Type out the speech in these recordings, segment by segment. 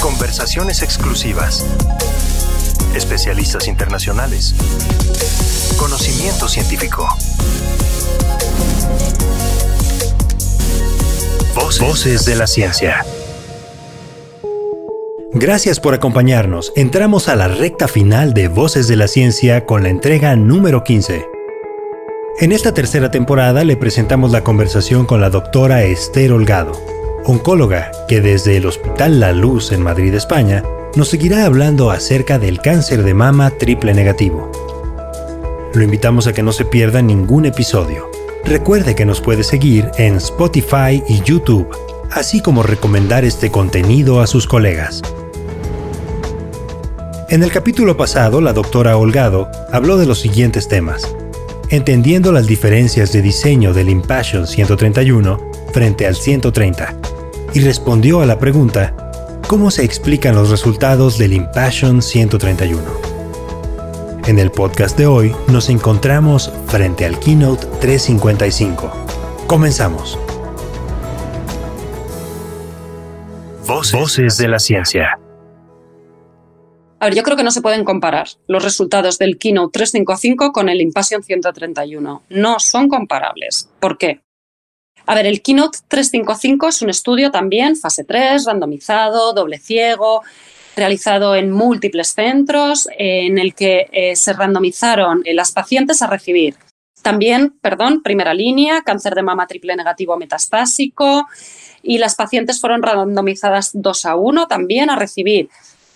Conversaciones exclusivas. Especialistas internacionales. Conocimiento científico. Voces, Voces de la ciencia. Gracias por acompañarnos. Entramos a la recta final de Voces de la Ciencia con la entrega número 15. En esta tercera temporada le presentamos la conversación con la doctora Esther Holgado, oncóloga que desde el Hospital La Luz en Madrid, España, nos seguirá hablando acerca del cáncer de mama triple negativo. Lo invitamos a que no se pierda ningún episodio. Recuerde que nos puede seguir en Spotify y YouTube, así como recomendar este contenido a sus colegas. En el capítulo pasado, la doctora Holgado habló de los siguientes temas entendiendo las diferencias de diseño del Impassion 131 frente al 130, y respondió a la pregunta, ¿cómo se explican los resultados del Impassion 131? En el podcast de hoy nos encontramos frente al Keynote 355. Comenzamos. Voces de la ciencia. A ver, yo creo que no se pueden comparar los resultados del Keynote 355 con el Impassion 131. No son comparables. ¿Por qué? A ver, el Keynote 355 es un estudio también, fase 3, randomizado, doble ciego, realizado en múltiples centros, en el que eh, se randomizaron eh, las pacientes a recibir también, perdón, primera línea, cáncer de mama triple negativo metastásico, y las pacientes fueron randomizadas 2 a 1 también a recibir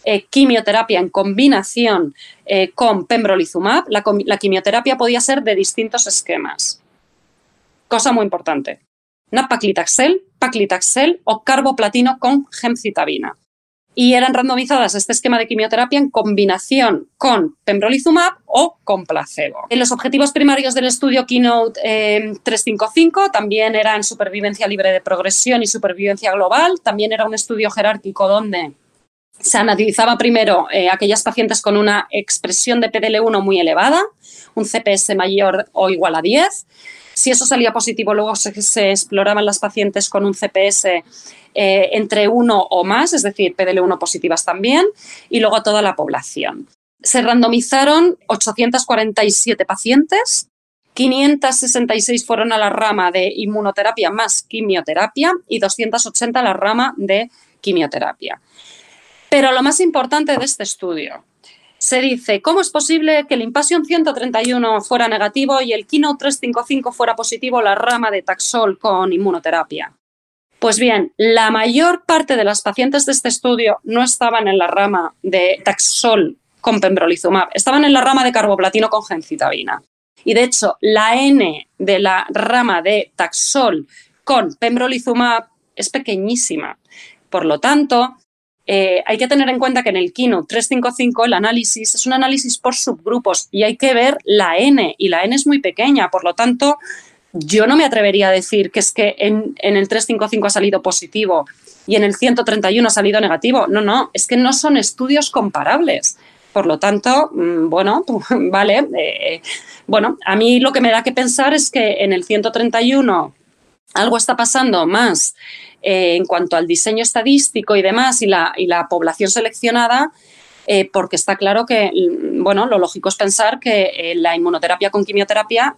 eh, quimioterapia en combinación con pembrolizumab, la, quimioterapia podía ser de distintos esquemas. Cosa muy importante. Nab-paclitaxel, paclitaxel o carboplatino con gemcitabina. Y eran randomizadas este esquema de quimioterapia en combinación con pembrolizumab o con placebo. Los objetivos primarios del estudio Keynote 355 eh, también eran supervivencia libre de progresión y supervivencia global. También era un estudio jerárquico donde se analizaba primero eh, aquellas pacientes con una expresión de PDL1 muy elevada, un CPS mayor o igual a 10. Si eso salía positivo, luego se, exploraban las pacientes con un CPS eh, entre 1 o más, es decir, PDL1 positivas también, y luego toda la población. Se randomizaron 847 pacientes, 566 fueron a la rama de inmunoterapia más quimioterapia y 280 a la rama de quimioterapia. Pero lo más importante de este estudio, se dice, ¿cómo es posible que el Impassion 131 fuera negativo y el Keynote 355 fuera positivo la rama de Taxol con inmunoterapia? Pues bien, la mayor parte de las pacientes de este estudio no estaban en la rama de Taxol con pembrolizumab, estaban en la rama de carboplatino con gencitabina. Y de hecho, la N de la rama de Taxol con pembrolizumab es pequeñísima. Por lo tanto, eh, hay que tener en cuenta que en el Kino 355 el análisis es un análisis por subgrupos y hay que ver la N y la N es muy pequeña, por lo tanto yo no me atrevería a decir que es que en, el 355 ha salido positivo y en el 131 ha salido negativo. No, no, es que no son estudios comparables. Por lo tanto, mm, bueno, vale. Eh, bueno, a mí lo que me da que pensar es que en el 131 algo está pasando más eh, en cuanto al diseño estadístico y demás y la, y la población seleccionada, eh, porque está claro que, mm, bueno, lo lógico es pensar que eh, la inmunoterapia con quimioterapia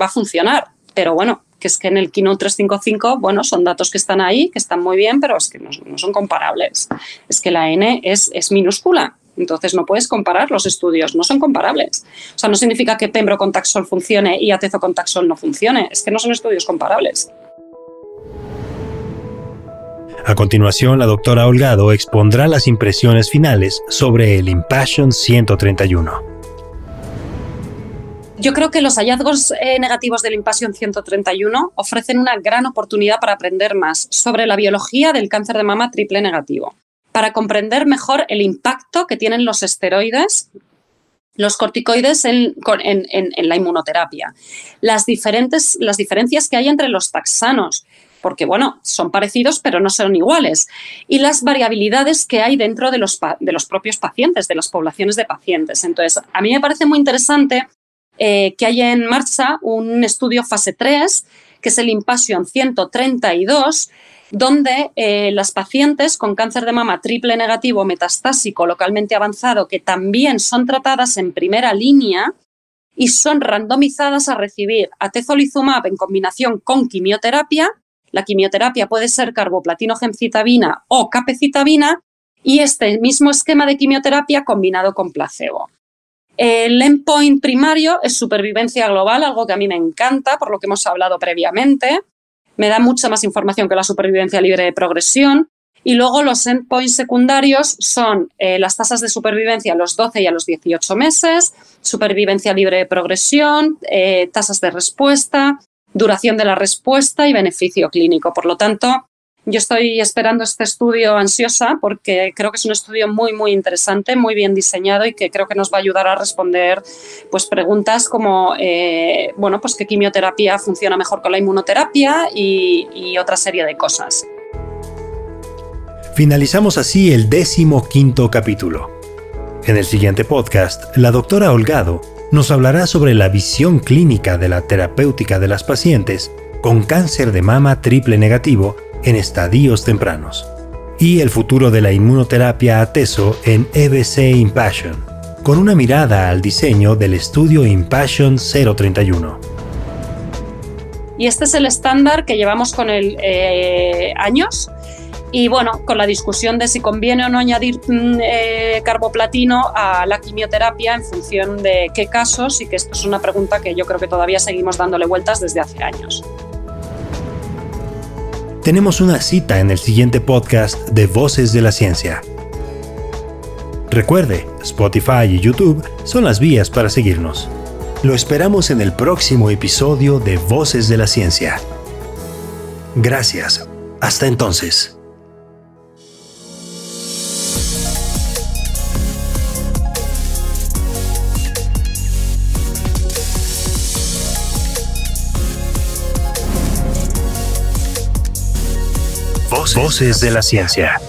va a funcionar, pero bueno, que es que en el Keynote 355, bueno, son datos que están ahí, que están muy bien, pero es que no, son comparables. Es que la N es, es minúscula, entonces no puedes comparar los estudios, no son comparables. O sea, no significa que Pembro con Taxol funcione y Atezo con Taxol no funcione, es que no son estudios comparables. A continuación, la doctora Holgado expondrá las impresiones finales sobre el Impassion 131. Yo creo que los hallazgos eh, negativos del Impassion 131 ofrecen una gran oportunidad para aprender más sobre la biología del cáncer de mama triple negativo, para comprender mejor el impacto que tienen los esteroides, los corticoides en, la inmunoterapia, las, diferentes, las diferencias que hay entre los taxanos, porque bueno, son parecidos pero no son iguales, y las variabilidades que hay dentro de los, de los propios pacientes, de las poblaciones de pacientes. Entonces, a mí me parece muy interesante eh, que haya en marcha un estudio fase 3, que es el Impassion 132, donde eh, las pacientes con cáncer de mama triple negativo metastásico localmente avanzado, que también son tratadas en primera línea y son randomizadas a recibir atezolizumab en combinación con quimioterapia. La quimioterapia puede ser carboplatino gemcitabina o capecitabina y este mismo esquema de quimioterapia combinado con placebo. El endpoint primario es supervivencia global, algo que a mí me encanta, por lo que hemos hablado previamente me da mucha más información que la supervivencia libre de progresión. Y luego los endpoints secundarios son eh, las tasas de supervivencia a los 12 y a los 18 meses, supervivencia libre de progresión, eh, tasas de respuesta, duración de la respuesta y beneficio clínico. Por lo tanto, yo estoy esperando este estudio ansiosa porque creo que es un estudio muy, muy interesante, muy bien diseñado y que creo que nos va a ayudar a responder pues, preguntas como, eh, bueno, pues qué quimioterapia funciona mejor con la inmunoterapia y, otra serie de cosas. Finalizamos así el décimo quinto capítulo. En el siguiente podcast, la doctora Holgado nos hablará sobre la visión clínica de la terapéutica de las pacientes con cáncer de mama triple negativo en estadios tempranos, y el futuro de la inmunoterapia ateso en EBC Impassion, con una mirada al diseño del estudio Impassion 031. Y este es el estándar que llevamos con el eh, años. Y bueno, con la discusión de si conviene o no añadir mm, eh, carboplatino a la quimioterapia en función de qué casos, y que esto es una pregunta que yo creo que todavía seguimos dándole vueltas desde hace años tenemos una cita en el siguiente podcast de Voces de la Ciencia. Recuerde, Spotify y YouTube son las vías para seguirnos. Lo esperamos en el próximo episodio de Voces de la Ciencia. Gracias. Hasta entonces. Voces de la Ciencia.